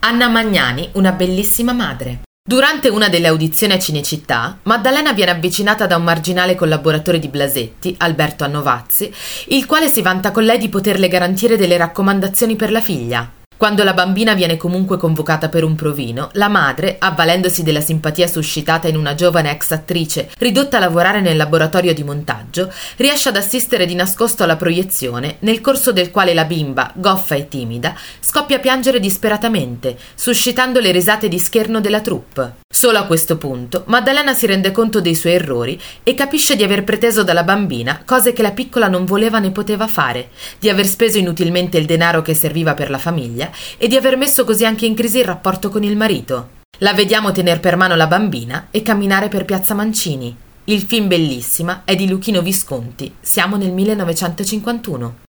Anna Magnani, una bellissima madre. Durante una delle audizioni a Cinecittà, Maddalena viene avvicinata da un marginale collaboratore di Blasetti, Alberto Annovazzi, il quale si vanta con lei di poterle garantire delle raccomandazioni per la figlia. Quando la bambina viene comunque convocata per un provino, la madre, avvalendosi della simpatia suscitata in una giovane ex attrice ridotta a lavorare nel laboratorio di montaggio, riesce ad assistere di nascosto alla proiezione, nel corso del quale la bimba, goffa e timida, scoppia a piangere disperatamente, suscitando le risate di scherno della troupe. Solo a questo punto, Maddalena si rende conto dei suoi errori e capisce di aver preteso dalla bambina cose che la piccola non voleva né poteva fare, di aver speso inutilmente il denaro che serviva per la famiglia e di aver messo così anche in crisi il rapporto con il marito. La vediamo tener per mano la bambina e camminare per Piazza Mancini. Il film Bellissima è di Luchino Visconti, siamo nel 1951.